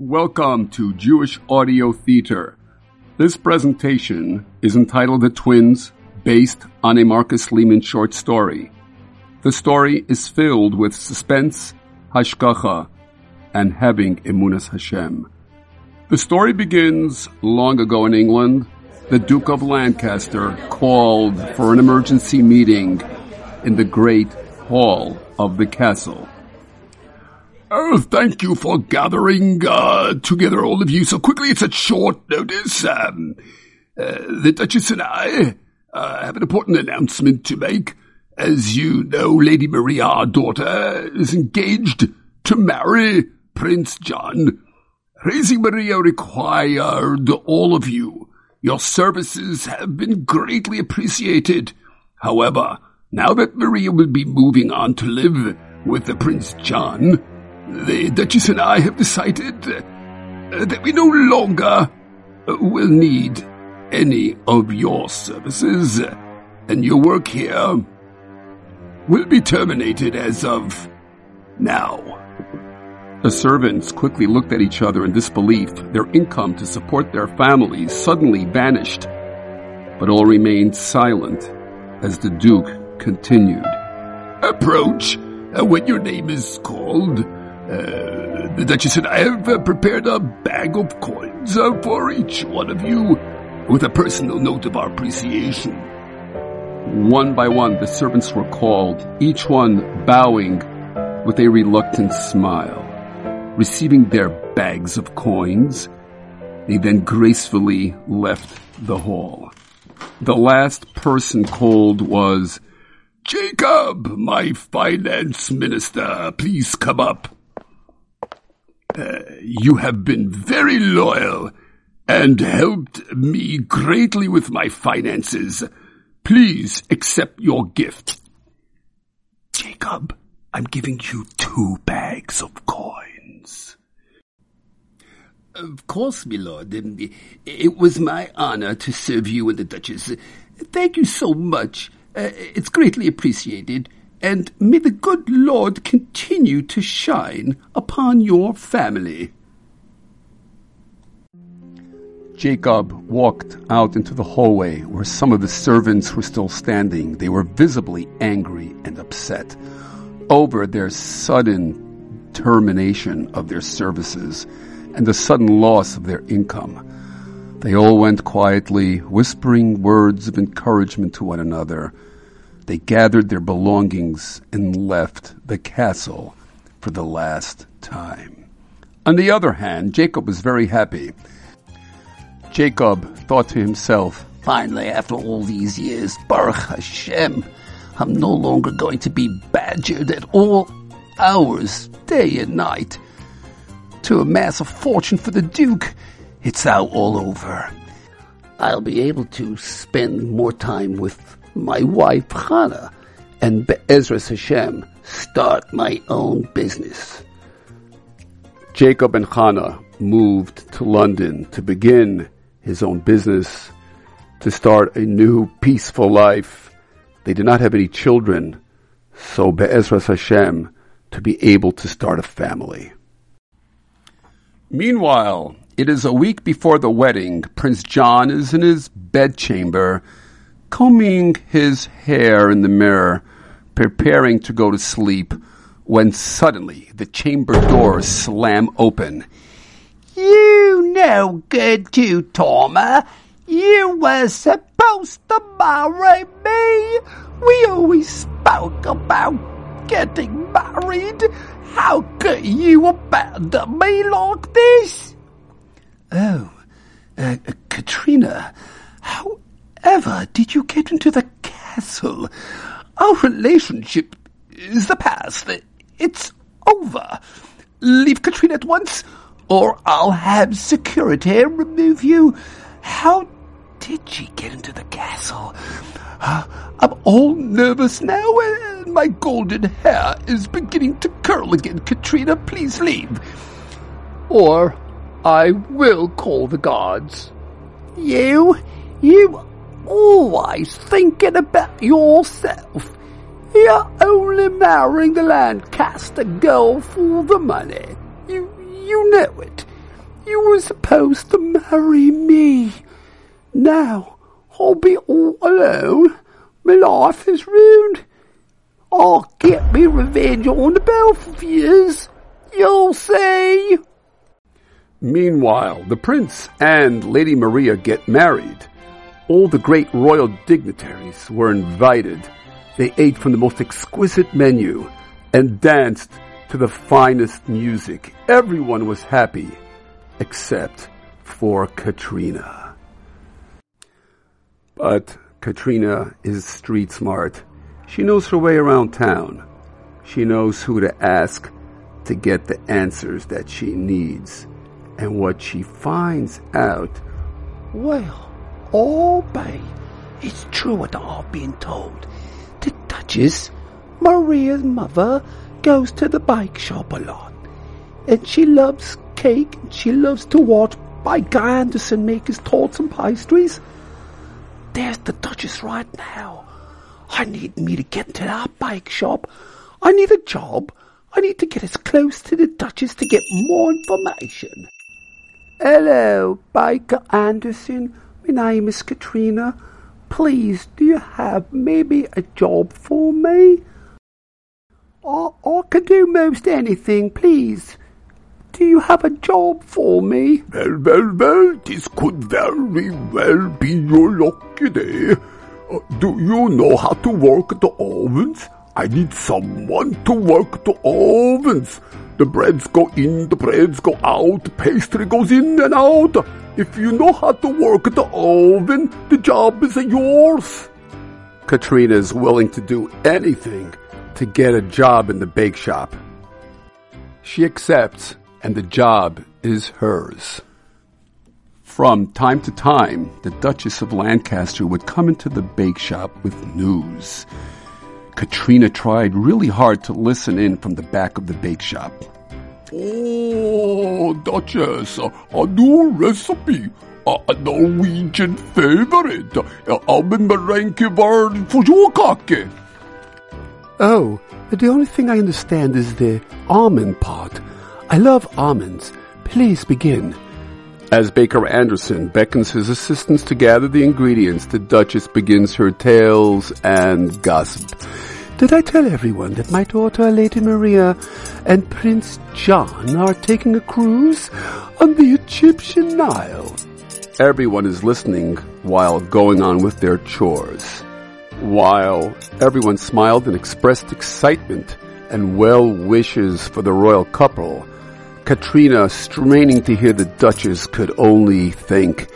Welcome to Jewish Audio Theater. This presentation is entitled The Twins, based on a Marcus Lehmann short story. The story is filled with suspense, hashgacha, and having emunas Hashem. The story begins long ago in England. The Duke of Lancaster called for an emergency meeting in the great hall of the castle. Oh, thank you for gathering uh, together all of you so quickly It's at short notice. Um, uh, the Duchess and I uh, have an important announcement to make. As you know, Lady Maria, our daughter, is engaged to marry Prince John. Raising Maria required all of you. Your services have been greatly appreciated. However, now that Maria will be moving on to live with the Prince John, the Duchess and I have decided uh, that we no longer uh, will need any of your services, and your work here will be terminated as of now. The servants quickly looked at each other in disbelief. Their income to support their families suddenly vanished, but all remained silent as the Duke continued. Approach uh, when your name is called uh, the Duchess and I have uh, prepared a bag of coins uh, for each one of you with a personal note of our appreciation. One by one, the servants were called, each one bowing with a reluctant smile. Receiving their bags of coins, they then gracefully left the hall. The last person called was Jacob, my finance minister. Please come up. You have been very loyal and helped me greatly with my finances. Please accept your gift. Jacob, I'm giving you two bags of coins. Of course, my lord. It was my honor to serve you and the Duchess. Thank you so much. Uh, it's greatly appreciated and may the good Lord continue to shine upon your family. Jacob walked out into the hallway where some of the servants were still standing. They were visibly angry and upset over their sudden termination of their services and the sudden loss of their income. They all went quietly, whispering words of encouragement to one another they gathered their belongings and left the castle for the last time. On the other hand, Jacob was very happy. Jacob thought to himself, Finally, after all these years, Baruch Hashem, I'm no longer going to be badgered at all hours, day and night. To amass a fortune for the Duke, it's now all over. I'll be able to spend more time with my wife Hannah, and Be'ezras Hashem start my own business. Jacob and Hannah moved to London to begin his own business, to start a new peaceful life. They did not have any children, so Be'ezras Hashem to be able to start a family. Meanwhile, it is a week before the wedding. Prince John is in his bedchamber combing his hair in the mirror, preparing to go to sleep, when suddenly the chamber doors slam open. You no good to Toma. You were supposed to marry me. We always spoke about getting married. How could you abandon me like this? Oh, uh, Katrina, how ever did you get into the castle? Our relationship is the past. It's over. Leave Katrina at once, or I'll have security remove you. How did she get into the castle? Uh, I'm all nervous now, and my golden hair is beginning to curl again. Katrina, please leave. Or I will call the guards. You? You always thinking about yourself. You're only marrying the Lancaster girl for the money. You, know it. You were supposed to marry me. Now I'll be all alone. My life is ruined. I'll get me revenge on the yous. You'll see. Meanwhile, the prince and Lady Maria get married. All the great royal dignitaries were invited. They ate from the most exquisite menu and danced to the finest music. Everyone was happy except for Katrina. But Katrina is street smart. She knows her way around town. She knows who to ask to get the answers that she needs. And what she finds out, well, all by it's true what I've been told. The Duchess, Maria's mother, goes to the bike shop a lot. And she loves cake and she loves to watch Mike Anderson make his tarts and pastries. There's the Duchess right now. I need me to get into that bike shop. I need a job. I need to get as close to the Duchess to get more information. Hello, Biker Anderson. My name is Katrina. Please, do you have maybe a job for me? I, I can do most anything, please. Do you have a job for me? Well, well, well, this could very well be your lucky day. Uh, do you know how to work the ovens? I need someone to work the ovens. The breads go in, the breads go out, pastry goes in and out. If you know how to work the oven, the job is yours. Katrina is willing to do anything to get a job in the bake shop. She accepts, and the job is hers. From time to time, the Duchess of Lancaster would come into the bake shop with news. Katrina tried really hard to listen in from the back of the bake shop. Oh, Duchess, a new recipe. A Norwegian favorite. Almond meringue barn fujokake. Oh, the only thing I understand is the almond part. I love almonds. Please begin. As Baker Anderson beckons his assistants to gather the ingredients, the Duchess begins her tales and gossip. Did I tell everyone that my daughter Lady Maria and Prince John are taking a cruise on the Egyptian Nile? Everyone is listening while going on with their chores. While everyone smiled and expressed excitement and well wishes for the royal couple, Katrina, straining to hear the Duchess, could only think,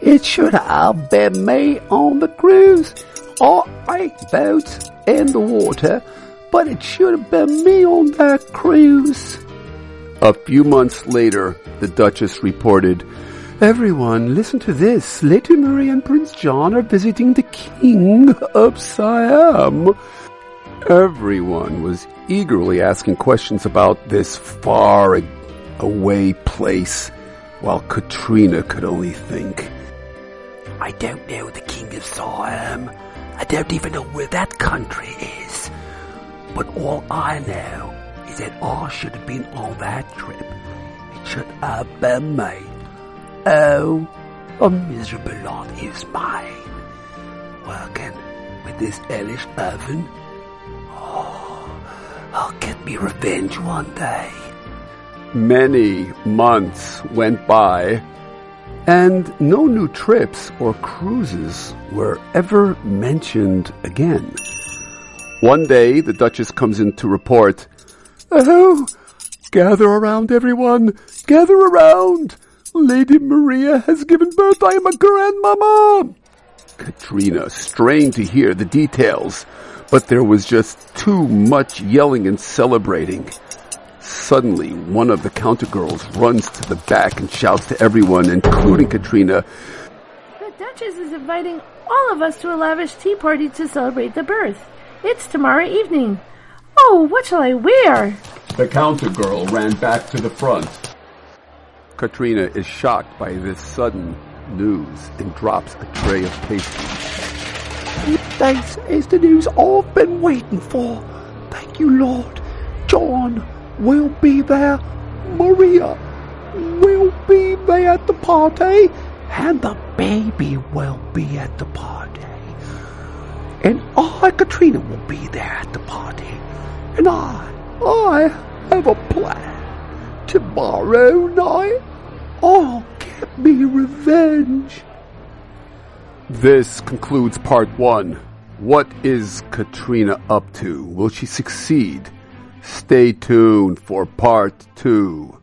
It should have been me on the cruise. I eight boats in the water, but it should have been me on that cruise. A few months later, the Duchess reported, Everyone, listen to this. Lady Marie and Prince John are visiting the King of Siam. Everyone was eagerly asking questions about this far away place, while Katrina could only think. I don't know the King of Siam. I don't even know where that country is. But all I know is that I should have been on that trip. It should have been me. Oh, a miserable lot is mine. Working with this hellish oven. Oh, I'll get me revenge one day. Many months went by, and no new trips or cruises were ever mentioned again. One day, the Duchess comes in to report, Oh, gather around, everyone! Gather around! Lady Maria has given birth. I am a grandmama! Katrina strained to hear the details, but there was just too much yelling and celebrating. Suddenly, one of the counter girls runs to the back and shouts to everyone, including Katrina, The Duchess is inviting all of us to a lavish tea party to celebrate the birth. It's tomorrow evening. Oh, what shall I wear? The counter girl ran back to the front. Katrina is shocked by this sudden news and drops a tray of pastries. This is the news I've been waiting for. Thank you, Lord. John will be there. Maria will be there at the party, and the baby will be at the party. And I, Katrina, will be there at the party. And I, I have a plan. Tomorrow night, I'll get me revenge. This concludes part one. What is Katrina up to? Will she succeed? Stay tuned for part two.